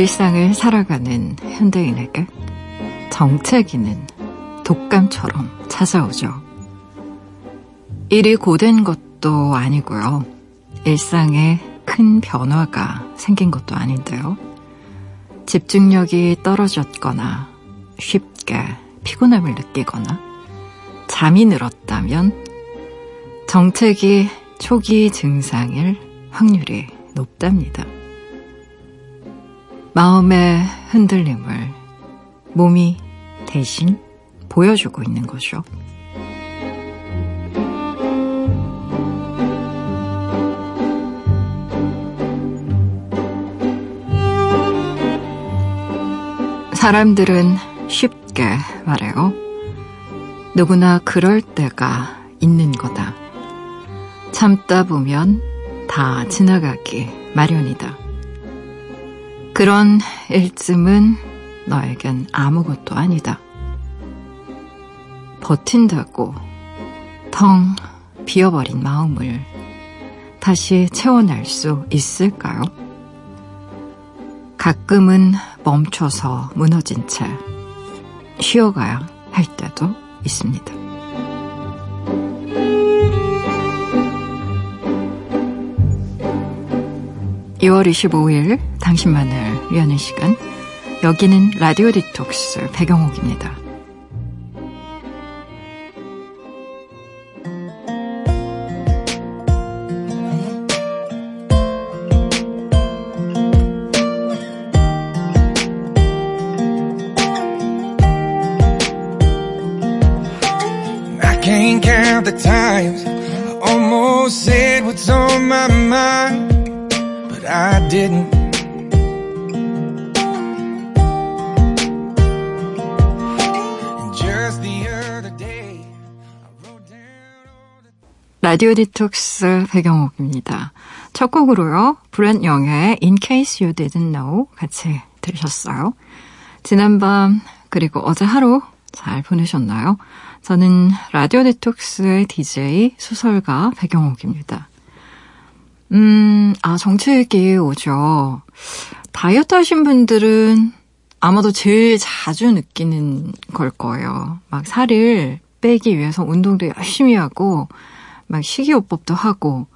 일상을 살아가는 현대인에게 정체기는 독감처럼 찾아오죠. 일이 고된 것도 아니고요. 일상에 큰 변화가 생긴 것도 아닌데요. 집중력이 떨어졌거나 쉽게 피곤함을 느끼거나 잠이 늘었다면 정체기 초기 증상일 확률이 높답니다. 마음의 흔들림을 몸이 대신 보여주고 있는 거죠. 사람들은 쉽게 말해요. 누구나 그럴 때가 있는 거다. 참다 보면 다 지나가기 마련이다. 그런 일쯤은 너에겐 아무것도 아니다. 버틴다고 텅 비어버린 마음을 다시 채워낼 수 있을까요? 가끔은 멈춰서 무너진 채 쉬어가야 할 때도 있습니다. 2월 25일 당신만을 위하는 시간 여기는 라디오 디톡스 배경옥입니다. 라디오 디톡스 백영옥입니다. 첫 곡으로요. Brett Young의 In Case You Didn't Know 같이 들으셨어요. 지난밤 그리고 어제 하루 잘 보내셨나요? 저는 라디오 디톡스의 DJ 소설가 백영옥입니다. 음, 아, 정체기 오죠. 다이어트 하신 분들은 아마도 제일 자주 느끼는 걸 거예요. 막 살을 빼기 위해서 운동도 열심히 하고, 막 식이요법도 하고,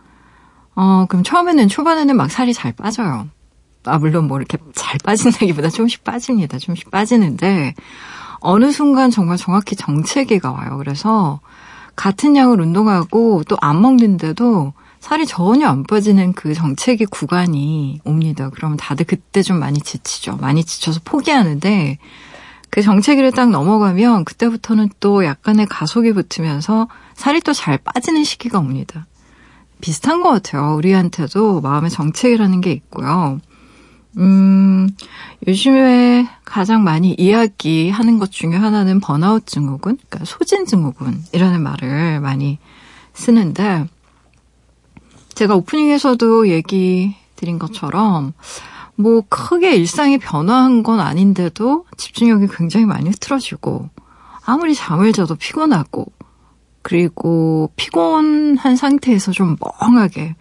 어, 그럼 처음에는 초반에는 막 살이 잘 빠져요. 아, 물론 뭐 이렇게 잘 빠진다기보다 조금씩 빠집니다. 조금씩 빠지는데, 어느 순간 정말 정확히 정체기가 와요. 그래서 같은 양을 운동하고 또 안 먹는데도 살이 전혀 안 빠지는 그 정체기 구간이 옵니다. 그러면 다들 그때 좀 많이 지치죠. 많이 지쳐서 포기하는데 그 정체기를 딱 넘어가면 그때부터는 또 약간의 가속이 붙으면서 살이 또 잘 빠지는 시기가 옵니다. 비슷한 것 같아요. 우리한테도 마음의 정체기라는 게 있고요. 음, 요즘에 가장 많이 이야기하는 것 중에 하나는 번아웃 증후군, 그러니까 소진 증후군이라는 말을 많이 쓰는데, 제가 오프닝에서도 얘기 드린 것처럼, 뭐 크게 일상이 변화한 건 아닌데도 집중력이 굉장히 많이 흐트러지고, 아무리 잠을 자도 피곤하고, 그리고 피곤한 상태에서 좀 멍하게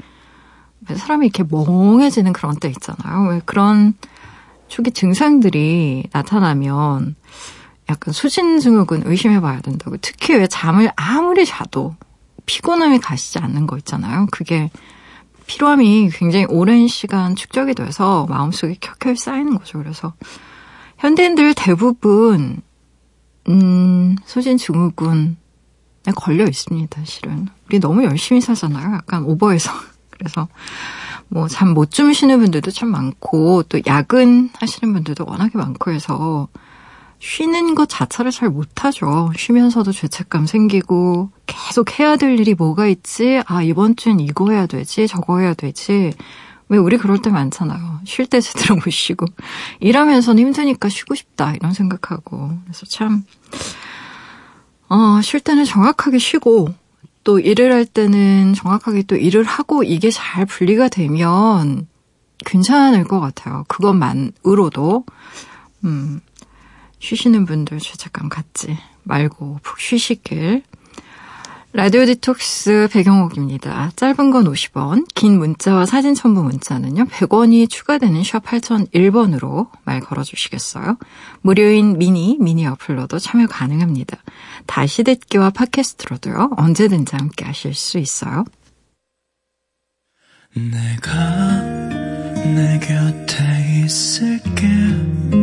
사람이 이렇게 멍해지는 그런 때 있잖아요. 왜 그런 초기 증상들이 나타나면 약간 수진증후군 의심해 봐야 된다고. 특히 왜 잠을 아무리 자도 피곤함이 가시지 않는 거 있잖아요. 그게 피로함이 굉장히 오랜 시간 축적이 돼서 마음속에 켜켜 쌓이는 거죠. 그래서 현대인들 대부분 음, 소진 증후군에 걸려 있습니다. 실은 우리 너무 열심히 사잖아요. 약간 오버해서 그래서 뭐 잠 못 주무시는 분들도 참 많고 또 야근 하시는 분들도 워낙에 많고 해서 쉬는 것 자체를 잘 못하죠. 쉬면서도 죄책감 생기고 계속 해야 될 일이 뭐가 있지? 아 이번 주엔 이거 해야 되지 저거 해야 되지. 왜 우리 그럴 때 많잖아요. 쉴 때 제대로 못 쉬고 일하면서는 힘드니까 쉬고 싶다 이런 생각하고 그래서 참 어, 쉴 때는 정확하게 쉬고 또 일을 할 때는 정확하게 또 일을 하고 이게 잘 분리가 되면 괜찮을 것 같아요. 그것만으로도, 음, 쉬시는 분들 죄책감 갖지 말고 푹 쉬시길. 라디오 디톡스 배경옥입니다. 짧은 건 50원, 긴 문자와 사진 첨부 문자는요, 100원이 추가되는 샵 8001번으로 말 걸어주시겠어요? 무료인 미니, 미니 어플로도 참여 가능합니다. 다시 듣기와 팟캐스트로도요, 언제든지 함께 하실 수 있어요. 내가 내 곁에 있을게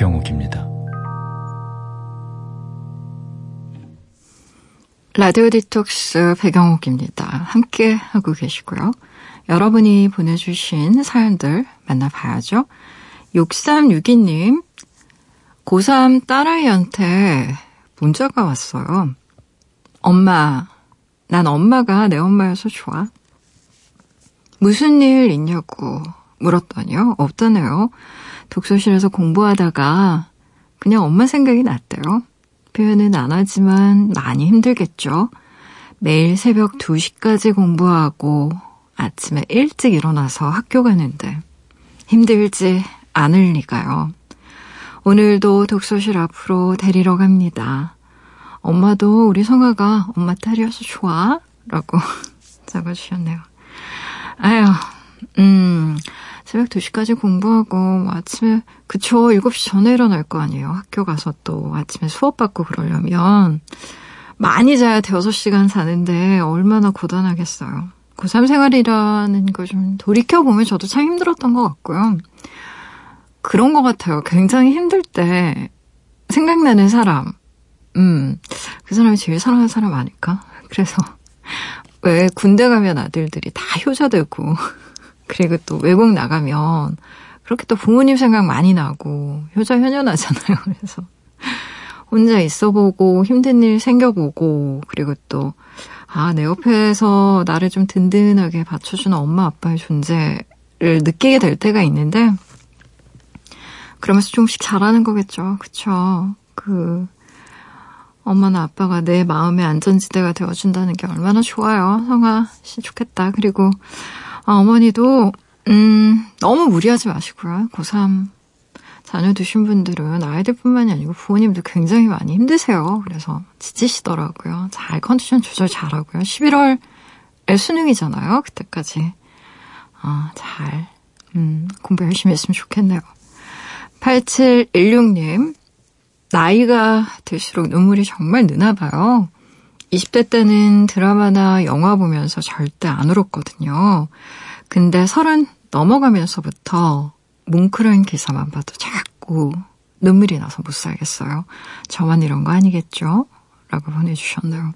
백영옥입니다. 라디오 디톡스 백영옥입니다. 함께 하고 계시고요. 여러분이 보내주신 사연들 만나봐야죠. 6362님, 고3 딸아이한테 문자가 왔어요. 엄마, 난 엄마가 내 엄마여서 좋아. 무슨 일 있냐고 물었더니요. 없다네요. 독서실에서 공부하다가 그냥 엄마 생각이 났대요. 표현은 안 하지만 많이 힘들겠죠. 매일 새벽 2시까지 공부하고 아침에 일찍 일어나서 학교 가는데 힘들지 않을 리가요. 오늘도 독서실 앞으로 데리러 갑니다. 엄마도 우리 성아가 엄마 딸이어서 좋아? 라고 적어주셨네요. 아유, 음, 새벽 2시까지 공부하고 뭐 아침에 그쵸 7시 전에 일어날 거 아니에요. 학교 가서 또 아침에 수업 받고 그러려면 많이 자야 대여섯 시간 사는데 얼마나 고단하겠어요. 고3 생활이라는 걸 좀 돌이켜보면 저도 참 힘들었던 것 같고요. 그런 것 같아요. 굉장히 힘들 때 생각나는 사람. 음, 그 사람이 제일 사랑하는 사람 아닐까? 그래서 왜 군대 가면 아들들이 다 효자되고 그리고 또 외국 나가면 그렇게 또 부모님 생각 많이 나고 효자 현연하잖아요. 그래서 혼자 있어보고 힘든 일 생겨보고 그리고 또 아, 내 옆에서 나를 좀 든든하게 받쳐주는 엄마 아빠의 존재를 느끼게 될 때가 있는데 그러면서 조금씩 잘하는 거겠죠. 그쵸? 그 엄마나 아빠가 내 마음의 안전지대가 되어준다는 게 얼마나 좋아요. 성아 씨 좋겠다. 그리고 아, 어머니도 음, 너무 무리하지 마시고요. 고3 자녀 두신 분들은 아이들뿐만이 아니고 부모님도 굉장히 많이 힘드세요. 그래서 지치시더라고요. 잘 컨디션 조절 잘하고요. 11월 에 수능이잖아요. 그때까지 아, 잘 음, 공부 열심히 했으면 좋겠네요. 8716님 나이가 들수록 눈물이 정말 느나 봐요. 20대 때는 드라마나 영화 보면서 절대 안 울었거든요. 근데 서른 넘어가면서부터 뭉클한 기사만 봐도 자꾸 눈물이 나서 못 살겠어요. 저만 이런 거 아니겠죠? 라고 보내주셨네요.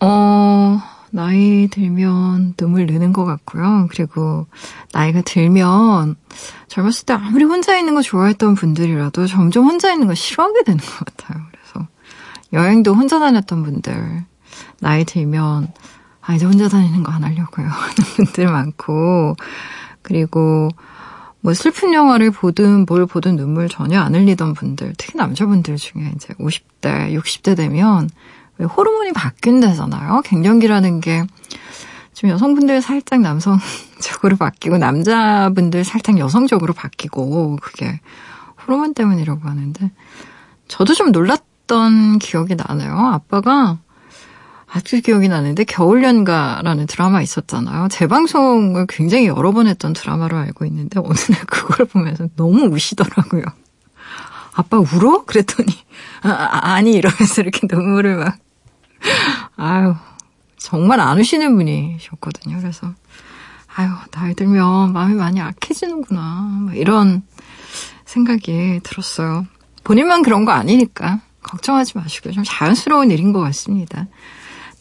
어, 나이 들면 눈물 느는 것 같고요. 그리고 나이가 들면 젊었을 때 아무리 혼자 있는 거 좋아했던 분들이라도 점점 혼자 있는 거 싫어하게 되는 것 같아요. 여행도 혼자 다녔던 분들 나이 들면 아 이제 혼자 다니는 거 안 하려고요 하는 분들 많고 그리고 뭐 슬픈 영화를 보든 뭘 보든 눈물 전혀 안 흘리던 분들 특히 남자분들 중에 이제 50대 60대 되면 왜 호르몬이 바뀐다잖아요. 갱년기라는 게 지금 여성분들 살짝 남성적으로 바뀌고 남자분들 살짝 여성적으로 바뀌고 그게 호르몬 때문이라고 하는데 저도 좀 놀랐 던 기억이 나네요. 아빠가 아주 기억이 나는데 겨울연가라는 드라마 있었잖아요. 재방송을 굉장히 여러 번 했던 드라마로 알고 있는데 어느 날 그걸 보면서 너무 우시더라고요. 아빠 울어? 그랬더니 아니 이러면서 이렇게 눈물을 막 아유, 정말 안 우시는 분이셨거든요. 그래서, 아유, 나이 들면 마음이 많이 약해지는구나. 뭐 이런 생각이 들었어요. 본인만 그런 거 아니니까 걱정하지 마시고요. 좀 자연스러운 일인 것 같습니다.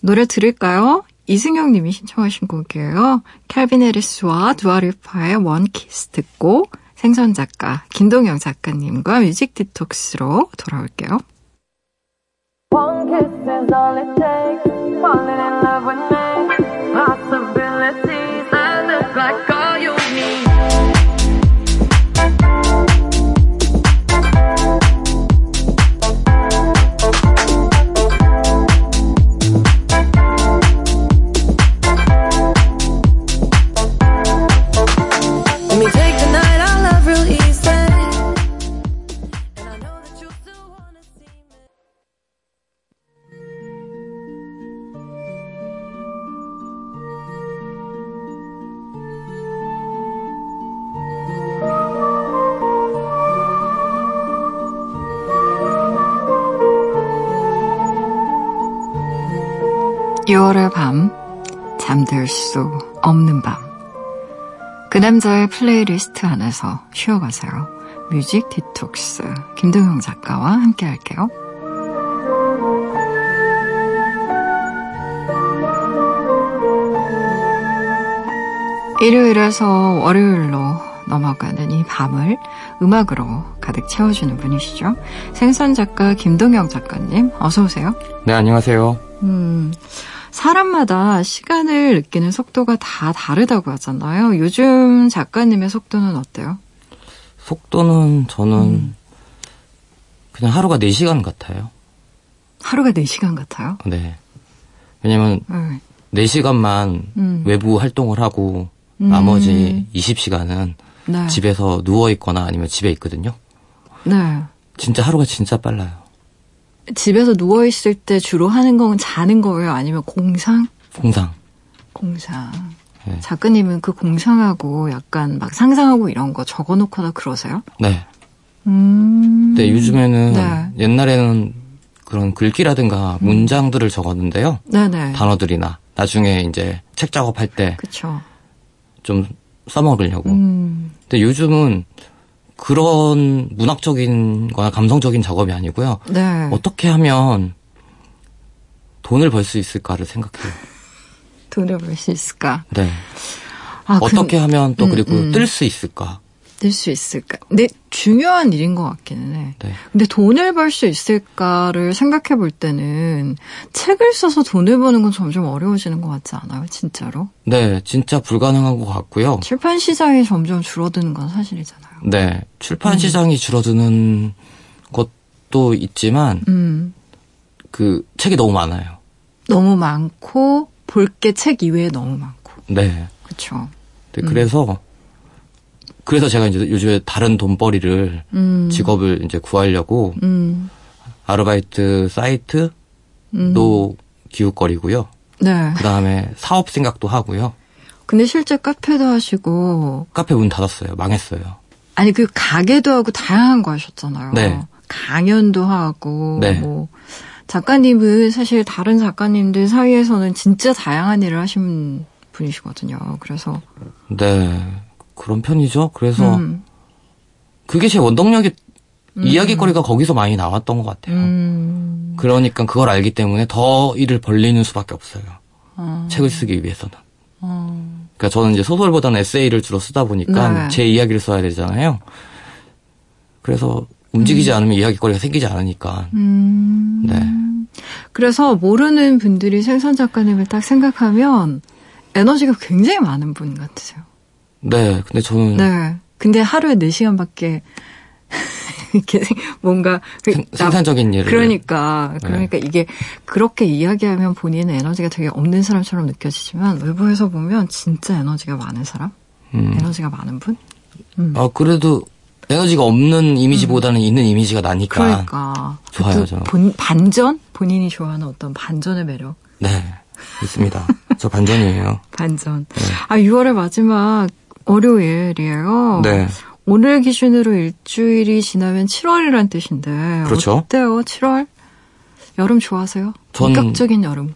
노래 들을까요? 이승영 님이 신청하신 곡이에요. 캘빈 에리스와 두아리파의 원키스 듣고 생선 작가 김동영 작가님과 뮤직 디톡스로 돌아올게요. One kiss all it takes. Falling in love with me. 6월의 밤, 잠들 수 없는 밤. 그 남자의 플레이리스트 안에서 쉬어가세요. 뮤직 디톡스, 김동영 작가와 함께 할게요. 일요일에서 월요일로 넘어가는 이 밤을 음악으로 가득 채워주는 분이시죠. 생선 작가 김동영 작가님, 어서오세요. 네, 안녕하세요. 음, 사람마다 시간을 느끼는 속도가 다 다르다고 하잖아요. 요즘 작가님의 속도는 어때요? 속도는 저는 음. 그냥 하루가 4시간 같아요. 하루가 4시간 같아요? 네. 왜냐면 네. 4시간만 음. 외부 활동을 하고 음. 나머지 20시간은 네. 집에서 누워 있거나 아니면 집에 있거든요. 네. 진짜 하루가 진짜 빨라요. 집에서 누워 있을 때 주로 하는 건 자는 거예요? 아니면 공상? 공상. 공상. 네. 작가님은 그 공상하고 약간 막 상상하고 이런 거 적어놓거나 그러세요? 네. 음. 근데 요즘에는 네. 옛날에는 그런 글귀라든가 문장들을 적었는데요. 네네. 단어들이나 나중에 이제 책 작업할 때좀 그쵸. 써먹으려고. 음. 근데 요즘은 그런 문학적인 거나 감성적인 작업이 아니고요. 네. 어떻게 하면 돈을 벌 수 있을까를 생각해요. 돈을 벌 수 있을까? 네. 아, 어떻게 하면 또 음, 그리고 음. 뜰수 있을까? 뜰 수 있을까? 근데 중요한 일인 것 같기는 해. 네. 근데 돈을 벌 수 있을까를 생각해 볼 때는 책을 써서 돈을 버는 건 점점 어려워지는 것 같지 않아요? 진짜로? 네, 진짜 불가능한 것 같고요. 출판 시장이 점점 줄어드는 건 사실이잖아요. 네. 출판 시장이 줄어드는 것도 있지만 음. 그 책이 너무 많아요. 너무 많고 볼 게 책 이외에 너무 많고. 네. 그렇죠. 네, 그래서 그래서 제가 이제 요즘에 다른 돈벌이를 음. 직업을 이제 구하려고 음. 아르바이트 사이트도 음. 기웃거리고요. 네. 그 다음에 사업 생각도 하고요. 근데 실제 카페도 하시고 카페 문 닫았어요. 망했어요. 아니 그 가게도 하고 다양한 거 하셨잖아요. 네. 강연도 하고 네. 뭐 작가님은 사실 다른 작가님들 사이에서는 진짜 다양한 일을 하신 분이시거든요. 그래서 네. 그런 편이죠. 그래서 음, 그게 제 원동력이 이야기거리가 거기서 많이 나왔던 것 같아요. 음, 그러니까 그걸 알기 때문에 더 일을 벌리는 수밖에 없어요. 어, 책을 쓰기 위해서는. 어, 그러니까 저는 이제 소설보다는 에세이를 주로 쓰다 보니까 네. 제 이야기를 써야 되잖아요. 그래서 움직이지 않으면 이야기거리가 생기지 않으니까. 음. 네. 그래서 모르는 분들이 생선 작가님을 딱 생각하면 에너지가 굉장히 많은 분 같으세요. 네. 근데 저는 네. 근데 하루에 4시간밖에 이렇게 뭔가 그 생, 나- 생산적인 일을. 그러니까 네. 그러니까 이게 그렇게 이야기하면 본인의 에너지가 되게 없는 사람처럼 느껴지지만 외부에서 보면 진짜 에너지가 많은 사람, 음. 에너지가 많은 분. 음. 아, 그래도 에너지가 없는 이미지보다는 있는 이미지가 나니까. 그러니까 좋아요, 그 저는. 본 반전 본인이 좋아하는 어떤 반전의 매력. 네. 있습니다. 저 반전이에요. 반전. 아 6월의 마지막 월요일이에요. 네. 오늘 기준으로 일주일이 지나면 7월이란 뜻인데 그렇죠. 어때요? 7월? 여름 좋아하세요? 전- 본격적인 여름.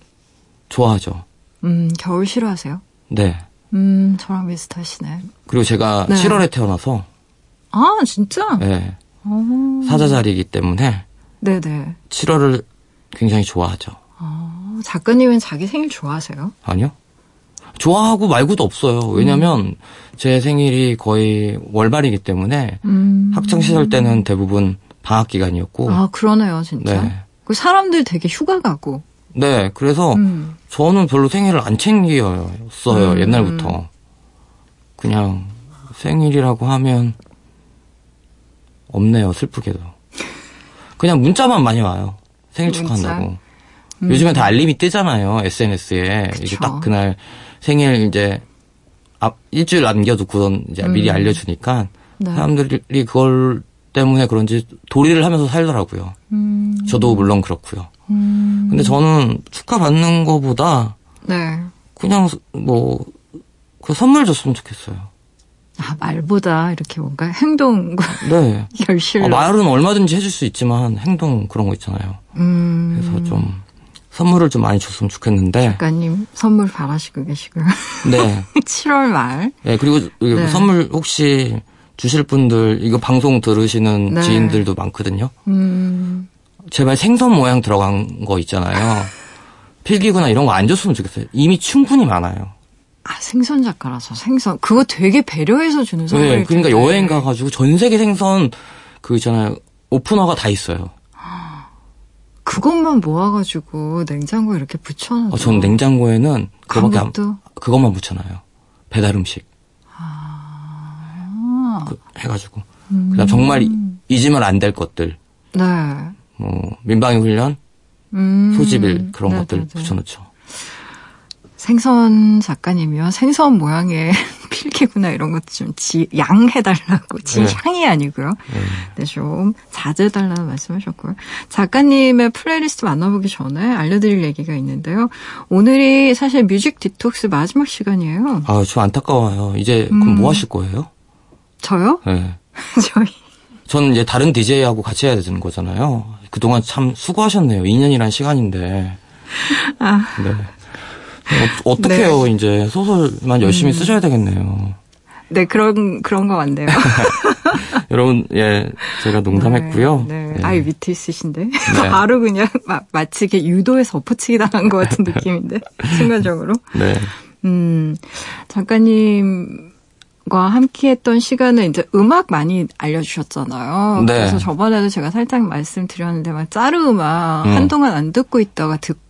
좋아하죠. 음, 겨울 싫어하세요? 네. 음, 저랑 비슷하시네. 그리고 제가 네. 7월에 태어나서 아, 진짜? 네. 어, 사자자리이기 때문에 네네. 7월을 굉장히 좋아하죠. 어, 작가님은 자기 생일 좋아하세요? 아니요? 좋아하고 말고도 없어요. 왜냐면 제 생일이 거의 월말이기 때문에 음. 학창 시절 때는 대부분 방학 기간이었고 아, 그러네요, 진짜. 네. 그 사람들 되게 휴가 가고 네, 그래서 음. 저는 별로 생일을 안 챙겼어요, 음. 옛날부터. 그냥 생일이라고 하면 없네요, 슬프게도. 그냥 문자만 많이 와요. 생일 문자? 축하한다고. 요즘엔 다 알림이 뜨잖아요, SNS에. 이게 음. 그쵸. 딱 그날 생일 이제 앞 일주일 남겨두고선 이제 미리 음. 알려주니까 네. 사람들이 그걸 때문에 그런지 도리를 하면서 살더라고요. 음. 저도 물론 그렇고요. 음. 근데 저는 축하 받는 거보다 네. 그냥 뭐, 그 선물 줬으면 좋겠어요. 아, 말보다 이렇게 뭔가 행동과 네. 결실로. 어, 말은 얼마든지 해줄 수 있지만 행동 그런 거 있잖아요. 음. 그래서 좀 선물을 좀 많이 줬으면 좋겠는데. 작가님 선물 바라시고 계시고요. 네. 7월 말. 네, 그리고 네. 선물 혹시 주실 분들, 이거 방송 들으시는 네. 지인들도 많거든요. 음. 제발 생선 모양 들어간 거 있잖아요. 필기구나 이런 거 안 줬으면 좋겠어요. 이미 충분히 많아요. 아, 생선 작가라서 생선. 그거 되게 배려해서 주는 선물일 네, 그러니까. 여행 가가지고 전 세계 생선 그 있잖아요. 오프너가 다 있어요. 그것만 모아가지고 냉장고에 이렇게 붙여놔도. 어, 전 냉장고에는 그거밖에 안, 것도 그것만 붙여놔요. 배달 음식. 아. 그, 해가지고. 그다음 정말 이- 잊으면 안 될 것들. 네. 뭐, 민방위 훈련, 음. 소집일 그런 네네네. 것들 붙여놓죠. 생선 작가님이요. 생선 모양의 필기구나 이런 것도 좀 지, 양해달라고. 진 네. 향이 아니고요. 네. 네, 좀 자제해달라는 말씀하셨고요. 작가님의 플레이리스트 만나보기 전에 알려드릴 얘기가 있는데요. 오늘이 사실 뮤직 디톡스 마지막 시간이에요. 아, 좀 안타까워요. 이제 그럼 음. 뭐 하실 거예요? 저요? 네. 저희. 저는 이제 다른 DJ하고 같이 해야 되는 거잖아요. 그동안 참 수고하셨네요. 2년이란 시간인데. 아, 네. 어, 어떡해요, 이제. 소설만 열심히 음. 쓰셔야 되겠네요. 네, 그런, 그런 거 같네요. 여러분, 예, 제가 농담했고요. 네. 네. 아유, 밑에 있으신데. 바로 그냥 마, 마치 이게 유도에서 엎어치기 당한 것 같은 느낌인데. 순간적으로. 네. 음, 작가님 과 함께 했던 시간은 이제 음악 많이 알려주셨잖아요. 네. 그래서 저번에도 제가 살짝 말씀드렸는데, 막 짜르 음악 음. 한동안 안 듣고 있다가 듣고,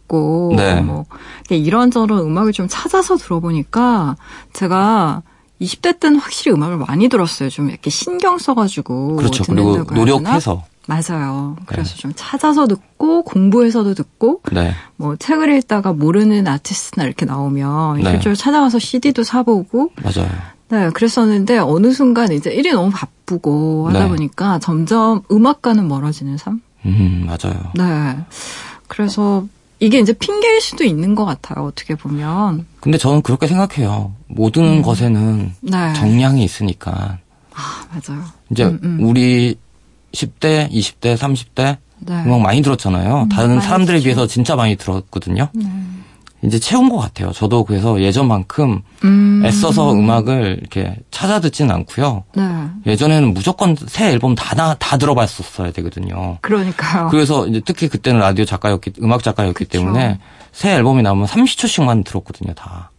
네. 뭐, 이런저런 음악을 좀 찾아서 들어보니까, 제가 20대 때는 확실히 음악을 많이 들었어요. 좀 이렇게 신경 써가지고. 그렇죠. 그리고? 노력해서. 맞아요. 그래서 좀 찾아서 듣고, 공부해서도 듣고, 네. 뭐 책을 읽다가 모르는 아티스트나 이렇게 나오면 네. 실제로 찾아가서 CD도 사보고 맞아요. 네 그랬었는데 어느 순간 이제 일이 너무 바쁘고 하다 네. 보니까 점점 음악과는 멀어지는 삶. 음, 맞아요. 네. 그래서 이게 이제 핑계일 수도 있는 것 같아요. 어떻게 보면. 근데 저는 그렇게 생각해요. 모든 것에는 음. 네. 정량이 있으니까. 아 맞아요. 이제 음, 음. 우리 10대, 20대, 30대 네. 음악 많이 들었잖아요. 다른 사람들에. 비해서 진짜 많이 들었거든요. 네. 이제 채운 것 같아요. 저도 그래서 예전만큼 음. 애써서 음악을 이렇게 찾아 듣진 않고요. 네. 예전에는 무조건 새 앨범 다, 다, 다 들어봤었어야 되거든요. 그러니까요. 그래서 이제 특히 그때는 라디오 작가였기, 음악 작가였기 그쵸. 때문에 새 앨범이 나오면 30초씩만 들었거든요, 다.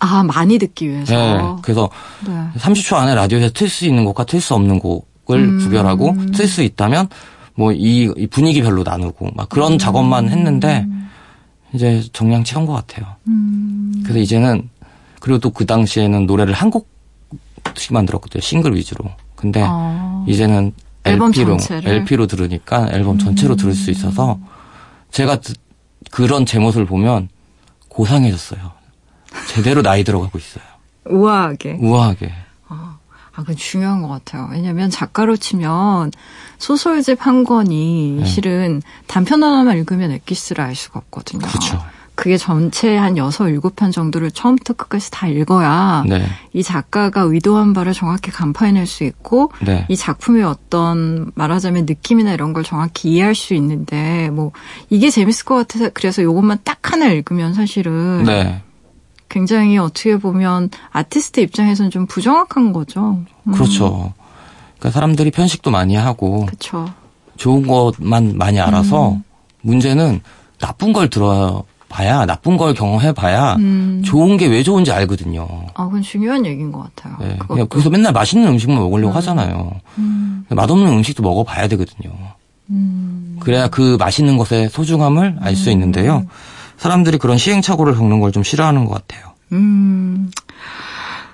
아 많이 듣기 위해서. 네. 그래서 네. 30초 안에 라디오에서 틀 수 있는 곡과 틀 수 없는 곡을 음. 구별하고 틀 수 있다면 뭐이 분위기별로 나누고 막 음. 그런 작업만 했는데 이제 정량 채운 것 같아요. 음. 그래서 이제는 그리고 또 그 당시에는 노래를 한 곡씩 만 들었거든요. 싱글 위주로. 근데 어. 이제는 LP로? LP로 들으니까 앨범 전체로 들을 수 있어서 제가 듣- 그런 제 모습을 보면 고상해졌어요. 제대로 나이 들어가고 있어요. 우아하게. 우아하게. 아, 그건 중요한 것 같아요. 왜냐면 작가로 치면 소설집 한 권이 네. 실은 단편 하나만 읽으면 엑기스를 알 수가 없거든요. 그렇죠. 그게 전체 한 여섯, 일곱 편 정도를 처음부터 끝까지 다 읽어야 네. 이 작가가 의도한 바를 정확히 간파해낼 수 있고 네. 이 작품의 어떤 말하자면 느낌이나 이런 걸 정확히 이해할 수 있는데 뭐 이게 재밌을 것 같아서 그래서 요것만 딱 하나 읽으면 사실은 네. 굉장히 어떻게 보면 아티스트 입장에서는 좀 부정확한 거죠. 음, 그렇죠. 그러니까 사람들이 편식도 많이 하고 그렇죠. 좋은 것만 많이 알아서 음. 문제는 나쁜 걸 들어봐야 나쁜 걸 경험해봐야 음. 좋은 게 왜 좋은지 알거든요. 아, 그건 중요한 얘기인 것 같아요. 네. 그냥 그래서 맨날 맛있는 음식만 먹으려고 하잖아요. 음, 맛없는 음식도 먹어봐야 되거든요. 음, 그래야 그 맛있는 것의 소중함을 알 수 있는데요. 사람들이 그런 시행착오를 겪는 걸 좀 싫어하는 것 같아요. 음.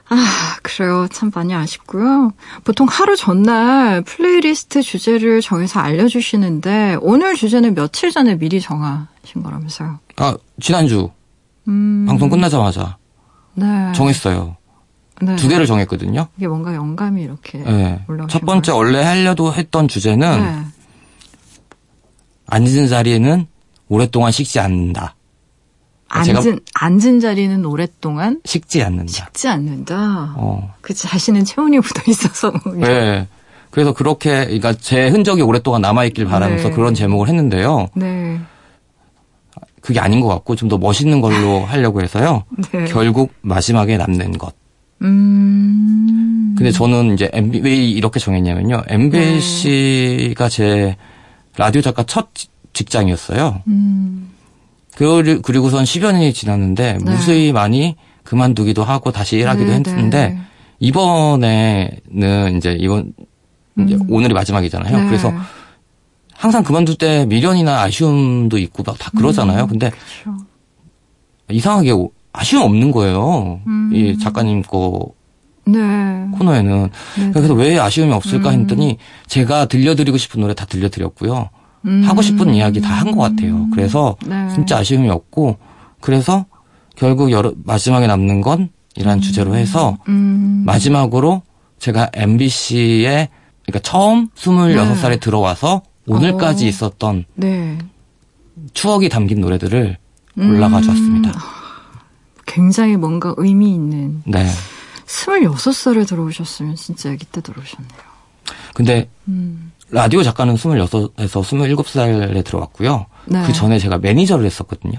아, 그래요. 참 많이 아쉽고요. 보통 하루 전날 플레이리스트 주제를 정해서 알려주시는데, 오늘 주제는 며칠 전에 미리 정하신 거라면서요. 아, 지난주 음. 방송 끝나자마자 네. 정했어요. 네. 두 개를 정했거든요. 이게 뭔가 영감이 이렇게 네. 올라오신 첫 번째 거예요? 원래 하려도 했던 주제는 네. 앉은 자리에는 오랫동안 식지 않는다. 제가- 앉은, 앉은 자리는 오랫동안 식지 않는다. 식지 않는다. 어. 그 자신은 체온이 묻어 있어서. 네. 그래서 그렇게, 그러니까 제 흔적이 오랫동안 남아 있길 바라면서 네. 그런 제목을 했는데요. 네. 그게 아닌 것 같고 좀 더 멋있는 걸로 하려고 해서요. 네. 결국 마지막에 남는 것. 음. 근데 저는 이제 MB, 왜 이렇게 정했냐면요. MBC가 제 라디오 작가 첫 지- 직장이었어요. 음. 그, 그리고선 10여 년이 지났는데 네. 무수히 많이 그만두기도 하고 다시 일하기도 네, 했는데 네. 이번에는 이제 이번 이제 오늘이 마지막이잖아요. 네. 그래서 항상 그만둘 때 미련이나 아쉬움도 있고 막 다 그러잖아요. 음. 근데 그렇죠. 이상하게 오- 아쉬움 없는 거예요. 음. 이 작가님 거 네. 코너에는. 네. 그래서 왜 아쉬움이 없을까 음. 했더니 제가 들려드리고 싶은 노래 다 들려드렸고요. 음. 하고 싶은 이야기 다 한 것 같아요. 그래서 네. 진짜 아쉬움이 없고 그래서 결국 여러, 마지막에 남는 건 이란 주제로 해서 음. 마지막으로 제가 MBC에 그러니까 처음 26살에 네. 들어와서 오늘까지 어. 있었던 네. 추억이 담긴 노래들을 골라가지고 왔습니다. 음. 굉장히 뭔가 의미 있는. 네. 26살에 들어오셨으면 진짜 아기 때 들어오셨네요. 근데 음. 라디오 작가는 26에서 27살에 들어왔고요. 네. 그 전에 제가 매니저를 했었거든요.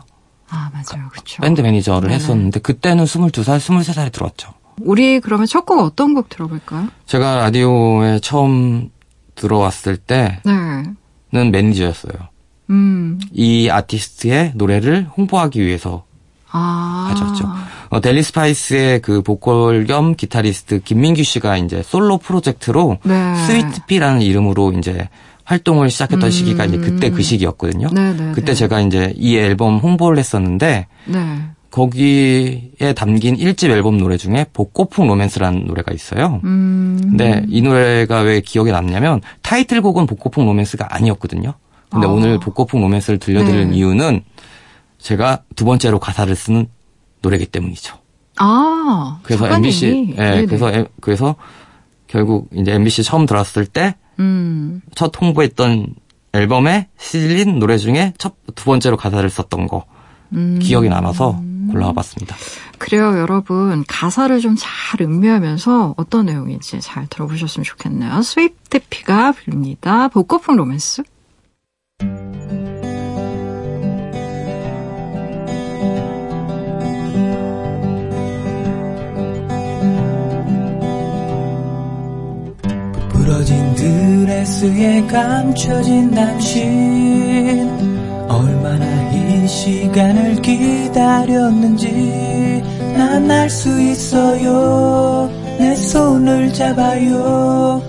아, 맞아요. 그렇죠. 밴드 매니저를 네네. 했었는데 그때는 22살, 23살에 들어왔죠. 우리 그러면 첫 곡 어떤 곡 들어볼까요? 제가 라디오에 처음 들어왔을 때는 네. 매니저였어요. 음. 이 아티스트의 노래를 홍보하기 위해서 아. 가져왔죠. 어, 델리 스파이스의 그 보컬 겸 기타리스트 김민규 씨가 이제 솔로 프로젝트로 네. 스위트피라는 이름으로 이제 활동을 시작했던 음. 시기가 이제 그때 그 시기였거든요. 네네. 그때 제가 이제 이 앨범 홍보를 했었는데 네. 거기에 담긴 1집 앨범 노래 중에 복고풍 로맨스라는 노래가 있어요. 음. 근데 이 노래가 왜 기억에 남냐면 타이틀곡은 복고풍 로맨스가 아니었거든요. 근데 아. 오늘 복고풍 로맨스를 들려드리는 네. 이유는 제가 두 번째로 가사를 쓰는 노래기 때문이죠. 아. 그래서 작가님이? MBC, 예, 네네. 그래서 에- 그래서 결국 이제 MBC 처음 들어왔을 때첫 음. 홍보했던 앨범에 실린 노래 중에 첫 두 번째로 가사를 썼던 거 음. 기억이 남아서 골라와봤습니다. 그래요, 여러분. 가사를 좀 잘 음미하면서 어떤 내용인지 잘 들어보셨으면 좋겠네요. 스위트피가 부릅니다. 복고풍 로맨스. 드레스에 감춰진 당신. 얼마나 이 시간을 기다렸는지 난 알 수 있어요. 내 손을 잡아요.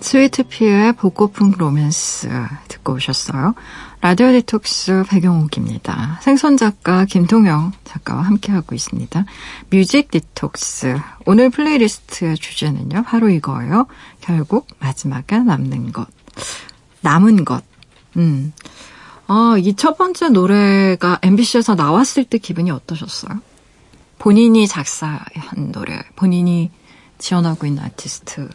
스위트피의 복고풍 로맨스 듣고 오셨어요. 라디오 디톡스 배경옥입니다. 생선 작가 김동영 작가와 함께하고 있습니다. 뮤직 디톡스. 오늘 playlist의 주제는요. 바로 이거예요. 결국 마지막에 남는 것. 남은 것. 음. 아, 이 첫 번째 노래가 MBC에서 나왔을 때 기분이 어떠셨어요? 본인이 작사한 노래, 본인이 지원하고 있는 아티스트.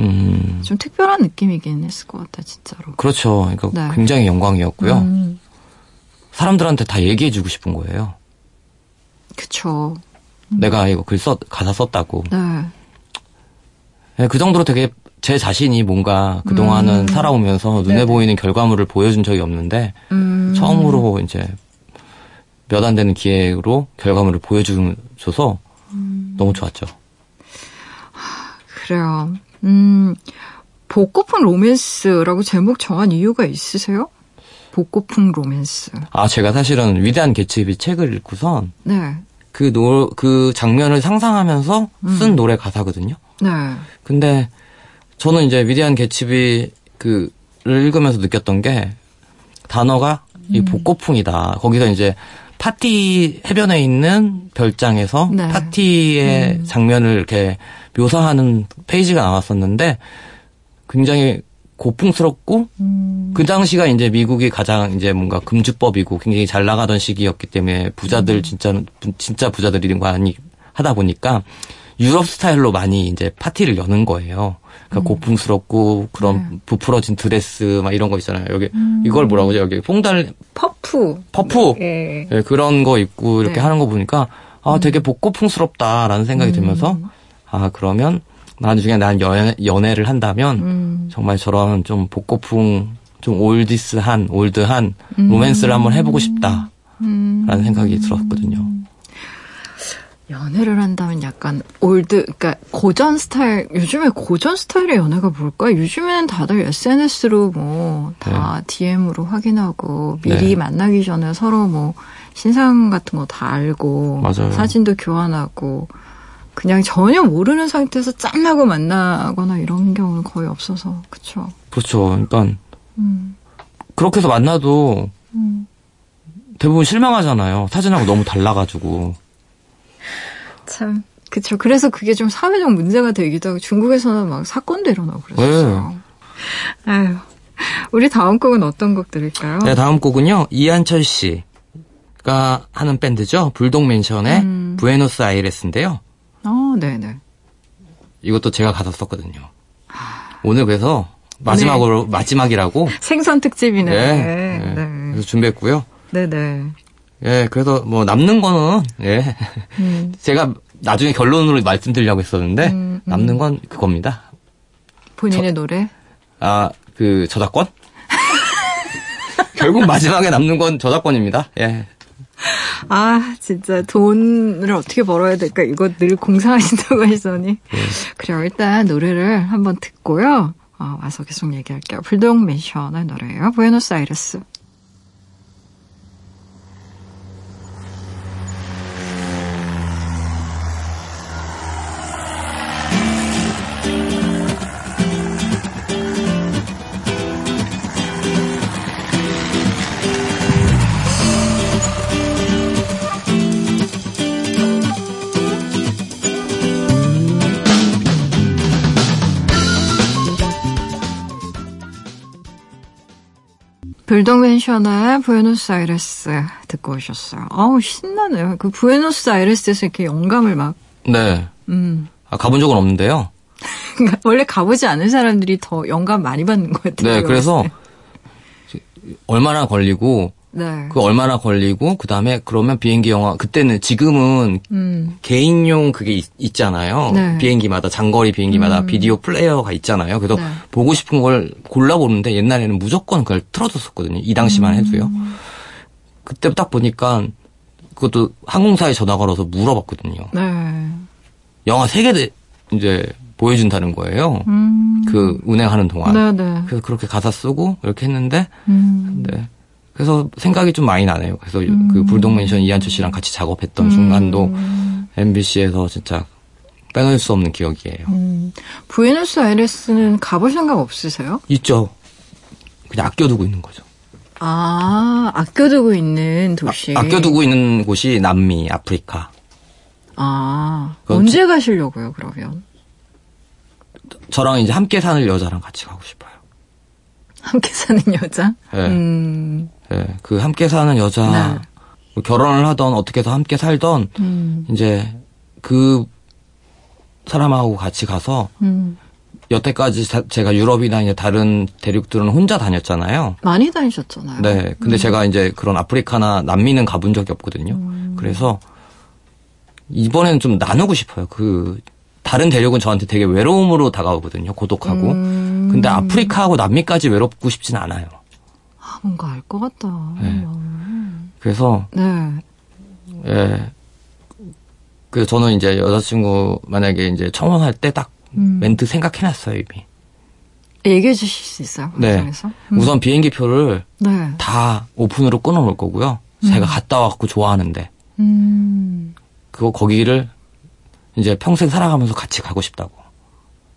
음, 좀 특별한 느낌이긴 했을 것 같아, 진짜로. 그렇죠. 그러니까 네. 굉장히 영광이었고요. 음, 사람들한테 다 얘기해주고 싶은 거예요. 그쵸. 내가 이거 글 썼, 가사 썼다고. 네. 네, 그 정도로 되게 제 자신이 뭔가 그동안은 음. 살아오면서 눈에 네네. 보이는 결과물을 보여준 적이 없는데, 음, 처음으로 이제 몇 안 되는 기회로 결과물을 보여줘서 음. 너무 좋았죠. 그래요. 음, 복고풍 로맨스라고 제목 정한 이유가 있으세요? 복고풍 로맨스. 아, 제가 사실은 위대한 개츠비 책을 읽고선 네. 그 노, 그 장면을 상상하면서 쓴 노래 가사거든요. 네. 근데 저는 이제 위대한 개츠비 그를 읽으면서 느꼈던 게 단어가 이 복고풍이다. 거기서 이제 파티 해변에 있는 별장에서 네. 파티의 장면을 이렇게 묘사하는 페이지가 나왔었는데 굉장히 고풍스럽고 음. 그 당시가 이제 미국이 가장 이제 뭔가 금주법이고 굉장히 잘 나가던 시기였기 때문에 부자들 진짜 진짜 부자들이 많이 하다 보니까 유럽 스타일로 많이 이제 파티를 여는 거예요. 그러니까 고풍스럽고 그런 부풀어진 드레스 막 이런 거 있잖아요. 여기 이걸 뭐라고 하죠? 여기 퐁달 퍼프. 퍼프 예. 예, 그런 거 입고 이렇게 네. 하는 거 보니까 아 되게 복고풍스럽다라는 생각이 들면서 아 그러면 나중에 난 연애, 연애를 한다면 음. 정말 저런 좀 복고풍 좀 oldies한 old한 로맨스를 한번 해보고 싶다라는 음. 생각이 들었거든요. 연애를 한다면 약간 old, 그러니까 고전 스타일, 요즘에 고전 스타일의 연애가 뭘까? 요즘에는 다들 SNS로 뭐, 다 DM으로 확인하고, 미리 네. 만나기 전에 서로 뭐, 신상 같은 거 다 알고, 맞아요. 사진도 교환하고, 그냥 전혀 모르는 상태에서 짠하고 만나거나 이런 경우는 거의 없어서, 그쵸? 그렇죠. 그러니까 음, 그렇게 해서 만나도 음. 대부분 실망하잖아요. 사진하고 너무 달라가지고. 참, 그쵸. 그래서 그게 좀 사회적 문제가 되기도 하고, 중국에서는 막 사건도 일어나고 그랬었어요. 네. 아유. 우리 다음 곡은 어떤 곡 들을까요? 네, 다음 곡은요. 이한철 씨가 하는 밴드죠. 불독 맨션의 음. 부에노스 아이레스인데요. 어, 네네. 이것도 제가 가사 썼거든요. 오늘 그래서 마지막으로 마지막이라고 생선 특집이네. 네, 네. 네. 그래서 준비했고요. 네네. 예, 그래서 뭐 남는 거는 예. 음. 제가 나중에 결론으로 말씀드리려고 했었는데 음, 음. 남는 건 그겁니다. 본인의 노래? 아, 그 저작권? 결국 마지막에 남는 건 저작권입니다. 예. 아, 진짜 돈을 어떻게 벌어야 될까? 이거 늘 공상하신다고 하시더니. 예. 그래요. 일단 노래를 한번 듣고요. 어, 와서 계속 얘기할게요. 불독 맨션의 노래예요. 부에노스아이레스. 맨션의 부에노스아이레스 듣고 오셨어요. 아우 신나네요. 그 부에노스아이레스에서 이렇게 영감을 막 네. 음. 아, 가본 적은 없는데요. 원래 가보지 않은 사람들이 더 영감 많이 받는 것 같아요. 네, 그래서 얼마나 걸리고 네. 그 얼마나 걸리고 그 다음에 그러면 비행기 영화 그때는 지금은 음. 개인용 그게 있, 잖아요 네. 비행기마다 장거리 비행기마다 음. 비디오 플레이어가 있잖아요. 그래서 네. 보고 싶은 걸 골라 보는데 옛날에는 무조건 그걸 틀어줬었거든요. 이 당시만 음. 해도요. 그때 딱 보니까 그것도 항공사에 전화 걸어서 물어봤거든요. 네. 영화 세 개 이제 보여준다는 거예요. 음. 그 운행하는 동안. 네네. 그래서 그렇게 가사 쓰고 이렇게 했는데 음. 네. 그래서 생각이 좀 많이 나네요. 그래서 음. 그 불독맨션 이한철 씨랑 같이 작업했던 순간도 MBC에서 진짜 빼놓을 수 없는 기억이에요. 음. 부에노스아이레스는 가볼 생각 없으세요? 있죠. 그냥 아껴두고 있는 거죠. 아, 아껴두고 있는 도시. 아껴두고 있는 곳이 남미, 아프리카. 아, 언제 가시려고요, 그러면? 저랑 이제 함께 사는 여자랑 같이 가고 싶어요. 함께 사는 여자? 네. 음, 예, 그 함께 사는 여자, 네. 뭐 결혼을 하던 어떻게 해서 함께 살던 음, 이제 그 사람하고 같이 가서 음. 여태까지 자- 제가 유럽이나 이제 다른 대륙들은 혼자 다녔잖아요. 많이 다니셨잖아요. 네. 근데 제가 이제 그런 아프리카나 남미는 가본 적이 없거든요. 음. 그래서 이번에는 좀 나누고 싶어요. 그 다른 대륙은 저한테 되게 외로움으로 다가오거든요. 고독하고. 음. 근데 아프리카하고 남미까지 외롭고 싶진 않아요. 아, 뭔가 알 것 같다. 네. 음. 그래서 네. 예. 그 저는 이제 여자친구 만약에 이제 청혼할 때딱 음. 멘트 생각해놨어요 이미. 얘기해 주실 수 있어요? 네. 방송에서? 우선 비행기 표를 네. 다 오픈으로 끊어놓을 거고요. 제가 갔다 와갖고 좋아하는데 음. 그거 거기를 이제 평생 살아가면서 같이 가고 싶다고.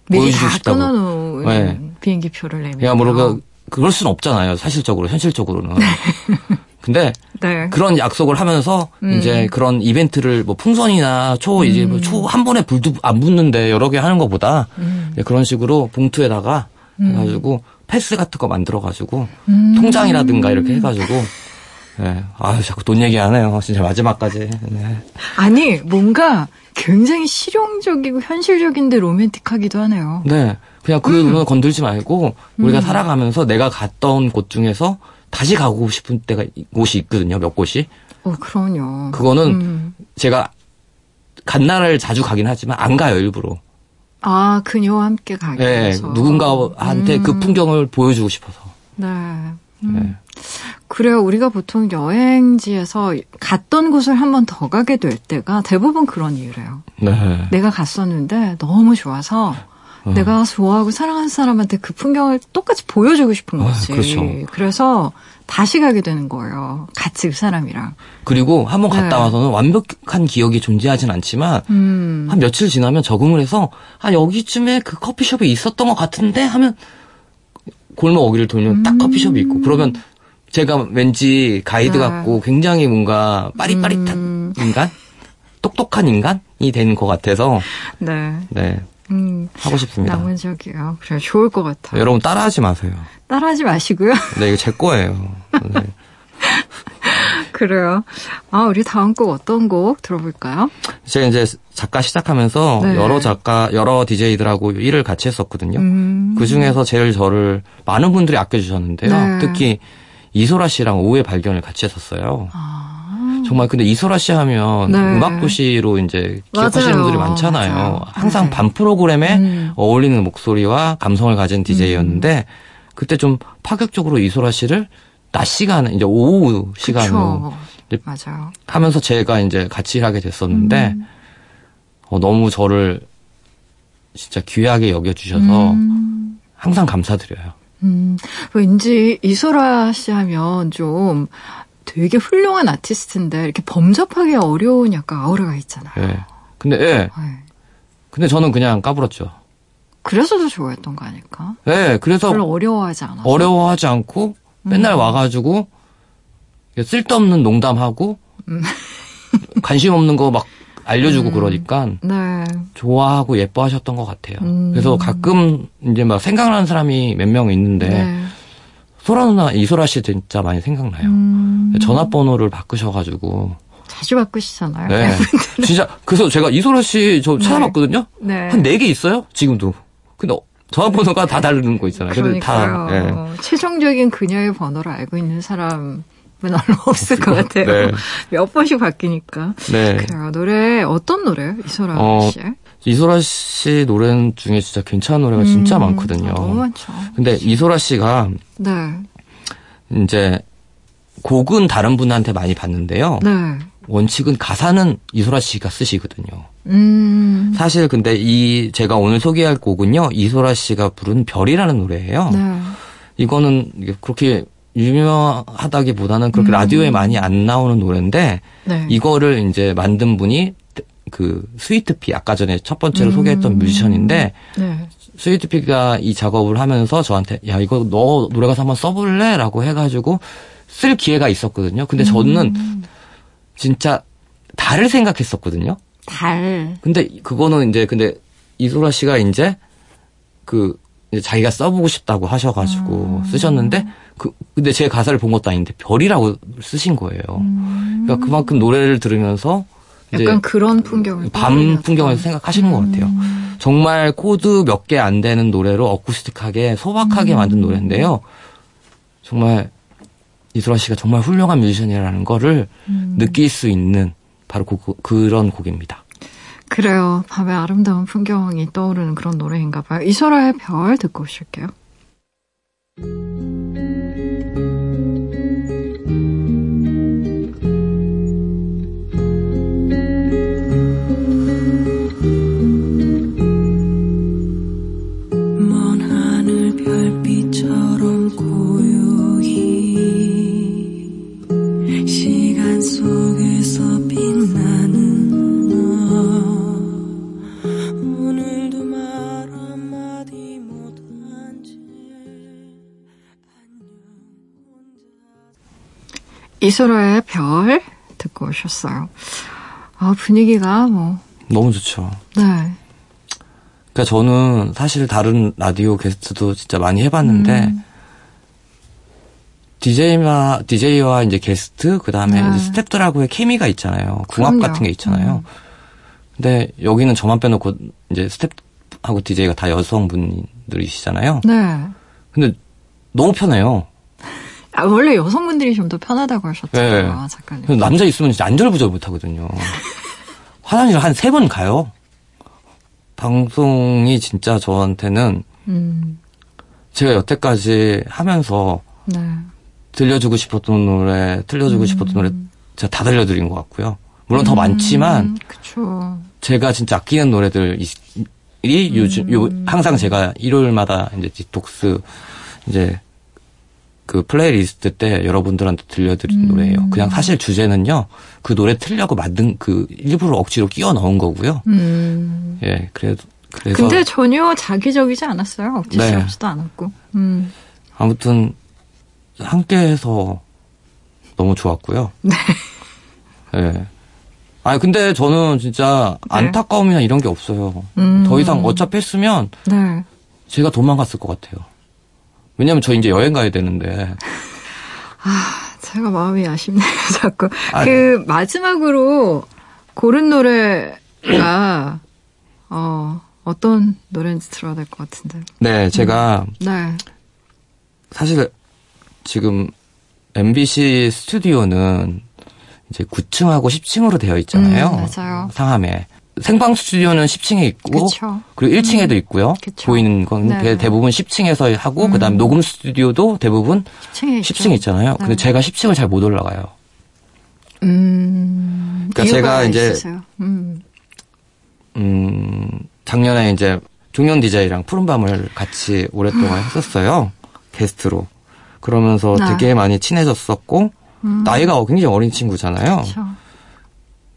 미리 보여주고 다 싶다고. 끊어놓은 네. 비행기 표를 내면. 야, 모르가 그럴 수는 없잖아요. 사실적으로, 현실적으로는. 근데 네. 그런 약속을 하면서 음. 이제 그런 이벤트를 뭐 풍선이나 초 이제 뭐초한 번에 불도 안 붙는데 여러 개 하는 것보다 음. 이제 그런 식으로 봉투에다가 해가지고 패스 같은 거 만들어 가지고 음. 통장이라든가 이렇게 해가지고 예. 아유 자꾸 돈 얘기하네요. 진짜 마지막까지. 네. 아니, 뭔가 굉장히 실용적이고 현실적인데 로맨틱하기도 하네요. 네. 그냥 음. 그거 건들지 말고 우리가 살아가면서 내가 갔던 곳 중에서 다시 가고 싶은 때가 곳이 있거든요. 몇 곳이. 어, 그럼요. 그거는 음. 제가 간 나라를 자주 가긴 하지만 안 가요 일부러. 아, 그녀와 함께 가기 예, 위해서. 누군가한테 그 음. 풍경을 보여주고 싶어서. 네. 음. 네. 그래요. 우리가 보통 여행지에서 갔던 곳을 한 번 더 가게 될 때가 대부분 그런 이유래요. 네. 내가 갔었는데 너무 좋아서 어. 내가 좋아하고 사랑하는 사람한테 그 풍경을 똑같이 보여주고 싶은 아, 거지. 그렇죠. 그래서 다시 가게 되는 거예요. 같이 그 사람이랑. 그리고 한 번 갔다 네. 와서는 완벽한 기억이 존재하진 않지만 음. 한 며칠 지나면 적응을 해서 아 여기쯤에 그 커피숍이 있었던 것 같은데 하면 골목 어귀를 돌면 딱 커피숍이 있고 그러면 제가 왠지 가이드 네. 같고 굉장히 뭔가 빠릿빠릿한 음. 인간, 똑똑한 인간이 되는 것 같아서 네. 네 음. 하고 싶습니다. 낭만적이에요. 그래 좋을 것 같아요. 여러분 따라하지 마세요. 따라하지 마시고요. 네 이거 제 거예요. 네. 그래요. 아, 우리 다음 곡 어떤 곡 들어볼까요? 제가 이제 작가 시작하면서 네. 여러 작가, 여러 DJ들하고 일을 같이 했었거든요. 음. 그 중에서 제일 저를 많은 분들이 아껴주셨는데요. 네. 특히 이소라 씨랑 오후의 발견을 같이 했었어요. 아. 정말 근데 이소라 씨 하면 네. 음악 도시로 이제 기억하시는 맞아요. 분들이 많잖아요. 맞아요. 항상 네. 밤 프로그램에 음. 어울리는 목소리와 감성을 가진 DJ였는데 그때 좀 파격적으로 이소라 씨를 낮 시간에 이제 오후 시간으로 맞아요. 하면서 제가 이제 같이 일하게 됐었는데 음. 어, 너무 저를 진짜 귀하게 여겨주셔서 음. 항상 감사드려요. 음, 왠지 이소라 씨 하면 좀 되게 훌륭한 아티스트인데 이렇게 범접하기 어려운 약간 아우라가 있잖아요. 예. 근데 예. 네. 근데 저는 그냥 까불었죠. 그래서 더 좋아했던 거 아닐까? 예. 그래서 별로 어려워하지 않아서. 어려워하지 않고 맨날 와가지고 쓸데없는 농담하고 음. 관심 없는 거 막 알려주고 그러니까 네. 좋아하고 예뻐하셨던 것 같아요. 음. 그래서 가끔 이제 막 생각나는 사람이 몇 명 있는데 네. 소라 누나 이소라 씨 진짜 많이 생각나요. 음, 전화번호를 바꾸셔가지고 자주 바꾸시잖아요. 네 진짜 그래서 제가 이소라 씨 저 찾아봤거든요. 네. 한 네 개 있어요 지금도. 근데 전화번호가 다 다른 거 있잖아요. 그러니까요. 다 예. 최종적인 그녀의 번호를 알고 있는 사람 은 얼마 없을 것 같아요. 네. 몇 번씩 바뀌니까. 네. 그래요. 노래 어떤 노래요? 이소라 어, 씨? 이소라 씨 노래 중에 진짜 괜찮은 노래가 진짜 음, 많거든요. 아, 너무 많죠. 근데 이소라 씨가 네. 이제 곡은 다른 분한테 많이 봤는데요. 네. 원칙은 가사는 이소라 씨가 쓰시거든요. 음. 사실 근데 이 제가 오늘 소개할 곡은요. 이소라 씨가 부른 별이라는 노래예요. 네. 이거는 그렇게 유명하다기보다는 그렇게 음. 라디오에 많이 안 나오는 노래인데 네. 이거를 이제 만든 분이 그 스위트피 아까 전에 첫 번째로 음. 소개했던 뮤지션인데 네. 스위트피가 이 작업을 하면서 저한테 야 이거 너 노래 가사 한번 써볼래?라고 해가지고 쓸 기회가 있었거든요. 근데 저는 음. 진짜 달을 생각했었거든요. 달. 근데 그거는 이제 근데 이소라 씨가 이제 그 이제 자기가 써보고 싶다고 하셔가지고 음. 쓰셨는데 그 근데 제 가사를 본 것도 아닌데 별이라고 쓰신 거예요. 그러니까 그만큼 노래를 들으면서 음. 약간 그런 풍경을 밤. 풍경을 생각하시는 것 같아요. 음. 정말 코드 몇 개 안 되는 노래로 어쿠스틱하게 소박하게 만든 음. 노래인데요. 정말 이소라 씨가 정말 훌륭한 뮤지션이라는 거를 음. 느낄 수 있는 바로 그, 그런 곡입니다. 그래요. 밤에 아름다운 풍경이 떠오르는 그런 노래인가 봐요. 이소라의 별 듣고 오실게요. Thank you. 이소라의 별 듣고 오셨어요. 아, 분위기가 뭐, 너무 좋죠. 네. 그러니까 저는 사실 다른 라디오 게스트도 진짜 많이 해봤는데 음. DJ와 DJ와 이제 게스트 그 다음에 네. 이제 스탭들하고의 케미가 있잖아요. 궁합 그럼요. 음. 같은 게 있잖아요. 근데 여기는 저만 빼놓고 이제 스탭하고 DJ가 다 여성분들이시잖아요. 네. 근데 너무 편해요. 아, 원래 여성분들이 좀 더 편하다고 하셨잖아요, 네. 작가님. 그래서 남자 있으면 진짜 안절부절 못하거든요. 화장실 한 세 번 가요. 방송이 진짜 저한테는 음, 제가 여태까지 하면서 네. 들려주고 싶었던 노래, 들려주고 싶었던 노래 제가 다 들려드린 것 같고요. 물론 더 많지만 음, 그쵸. 제가 진짜 아끼는 노래들이 요즘 요 항상 제가 일요일마다 이제 디톡스 이제 그 플레이리스트 때 여러분들한테 들려드린 노래예요. 그냥 사실 주제는요 그 노래 틀려고 만든 그 일부러 억지로 끼워 넣은 거고요. 음. 예, 그래도 그래서 근데 전혀 작위적이지 않았어요. 억지스럽지도 네. 않았고. 음. 아무튼 함께해서 너무 좋았고요. 네. 예. 아니 근데 저는 진짜 네. 안타까움이나 이런 게 없어요. 음. 더 이상 어차피 했으면 네. 제가 도망갔을 것 같아요. 왜냐면 저 이제 여행 가야 되는데. 제가 마음이 아쉽네요, 자꾸. 아니. 그, 마지막으로 고른 노래가, 어, 어떤 노래인지 들어야 될 것 같은데. 네, 제가 네. 사실 지금 MBC 스튜디오는 이제 9층하고 10층으로 되어 있잖아요. 음, 맞아요. 상암에. 생방 스튜디오는 10층에 있고 그쵸. 그리고 1층에도 있고요. 그쵸. 보이는 건 네. 대- 대부분 10층에서 하고 그다음에 녹음 스튜디오도 대부분 10층에 있죠. 10층에 있잖아요. 근데 네. 제가 10층을 잘 못 올라가요. 음. 그러니까 제가 이제- 있으세요? 음. 음, 작년에 이제 종현 DJ랑 푸른밤을 같이 오랫동안 했었어요. 게스트로. 그러면서 네. 되게 많이 친해졌었고, 나이가 굉장히 어린 친구잖아요. 그렇죠.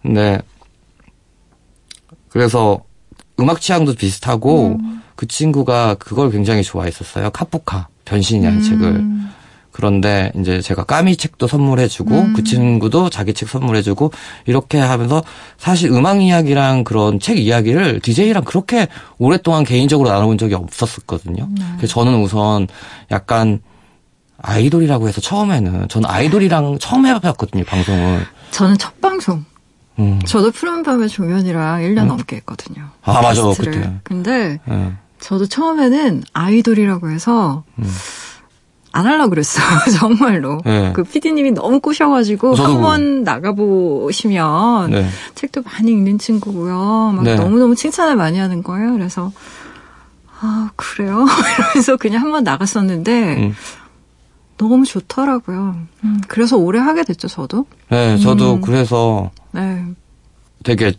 근데, 그래서 음악 취향도 비슷하고, 그 친구가 그걸 굉장히 좋아했었어요. 카푸카, 변신이라는 책을. 음. 그런데 이제 제가 까미 책도 선물해주고 그 친구도 자기 책 선물해주고 이렇게 하면서 사실 음악 이야기랑 그런 책 이야기를 DJ랑 그렇게 오랫동안 개인적으로 나눠본 적이 없었었거든요. 그래서 저는 우선 약간 아이돌이라고 해서 처음에는 저는 아이돌이랑 처음 해봤거든요 방송을. 저는 첫 방송. 음. 저도 푸른 밤의 종현이랑 1년 넘게 했거든요. 아, 맞아. 그때. 근데 예. 저도 처음에는 아이돌이라고 해서 음. 안 하려고 그랬어요. 정말로. 네. 그 PD님이 너무 꼬셔가지고 저도 한번 나가보시면 네. 책도 많이 읽는 친구고요. 막 네. 너무너무 칭찬을 많이 하는 거예요. 그래서 아 그래요? 이러면서 그냥 한번 나갔었는데 음. 너무 좋더라고요. 음, 그래서 오래 하게 됐죠. 저도. 네, 저도 음. 그래서 네. 되게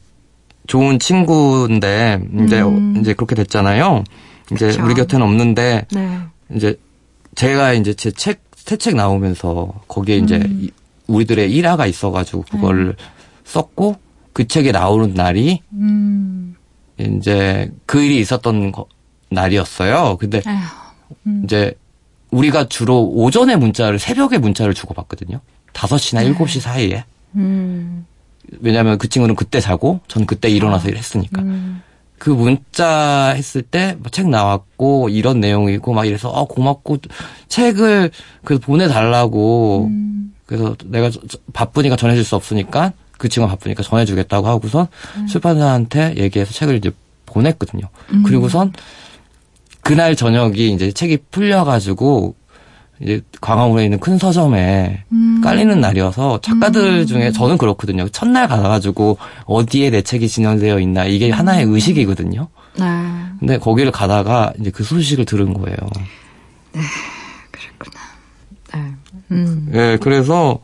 좋은 친구인데 이제 음. 이제 그렇게 됐잖아요. 이제 그쵸. 우리 곁에는 없는데 네. 이제 제가 이제 제 책 새 책 나오면서 거기에 이제 음. 이- 우리들의 일화가 있어가지고 그걸 썼고 그 책에 나오는 날이 음. 이제 그 일이 있었던 거- 날이었어요. 근데 에휴. 음. 이제 우리가 주로 오전에 문자를 새벽에 문자를 주고 받거든요. 5시나 7시 사이에. 음. 왜냐하면 그 친구는 그때 자고 저는 그때 일어나서 일했으니까. 음. 그 문자 했을 때 책 나왔고 이런 내용이고 막 이래서 아 고맙고 책을 그 보내달라고 음. 그래서 내가 바쁘니까 전해줄 수 없으니까 그 친구가 바쁘니까 전해주겠다고 하고선 음. 출판사한테 얘기해서 책을 이제 보냈거든요. 그리고선 그날 저녁이 이제 책이 풀려가지고 이제 광화문에 있는 큰 서점에 음. 깔리는 날이어서 작가들 중에 저는 그렇거든요. 첫날 가가지고 어디에 내 책이 진열되어 있나 이게 하나의 의식이거든요. 네. 근데 거기를 가다가 이제 그 소식을 들은 거예요. 그랬구나. 네. 음. 예, 그래서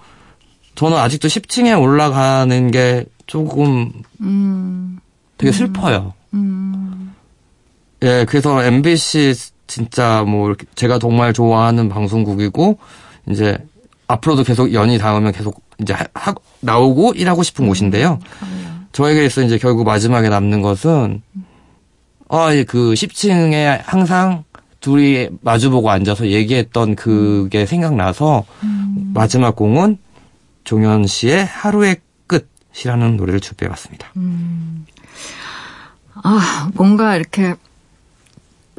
저는 아직도 10층에 올라가는 게 조금 음. 되게 슬퍼요. 음. 예, 그래서 MBC 진짜 뭐 이렇게 제가 정말 좋아하는 방송국이고 이제 앞으로도 계속 연이 닿으면 계속 이제 하, 하- 나오고 일하고 싶은 곳인데요. 저에게서 이제 결국 마지막에 남는 것은 아, 예, 그 10층에 항상 둘이 마주보고 앉아서 얘기했던 그게 생각나서 마지막 공은 종현 씨의 하루의 끝이라는 노래를 준비해봤습니다. 아, 뭔가 이렇게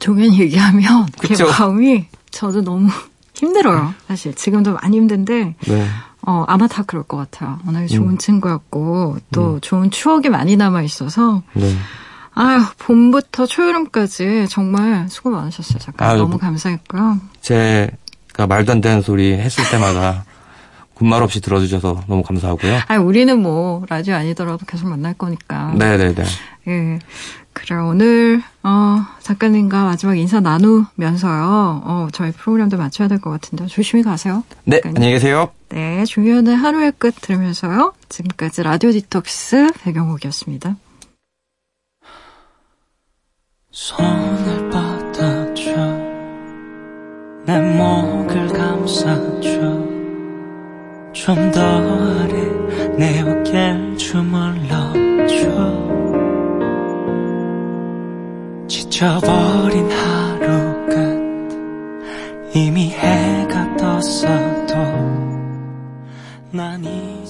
종현 얘기하면 제 그쵸. 마음이 저도 너무 힘들어요. 사실 지금도 많이 힘든데 네. 어, 아마 다 그럴 것 같아요. 워낙에 좋은 친구였고 또 좋은 추억이 많이 남아 있어서 네. 아유 봄부터 초여름까지 정말 수고 많으셨어요. 잠깐 아유, 너무 뭐- 감사했고요. 제가 말도 안 되는 소리 했을 때마다 군말 없이 들어주셔서 너무 감사하고요. 아 우리는 뭐 라디오 아니더라도 계속 만날 거니까. 네네네. 예. 그래 오늘 어 작가님과 마지막 인사 나누면서요. 어 저희 프로그램도 마쳐야 될 것 같은데 조심히 가세요. 네, 작가님. 안녕히 계세요. 네, 중요한 하루의 끝 들으면서요. 지금까지 라디오 디톡스 배경옥이었습니다. 손을 뻗어줘 내 목을 감싸줘 좀 더 아래 내 어깨 주물러줘. 지쳐버린 하루 끝. 이미 해가 떴어도 난이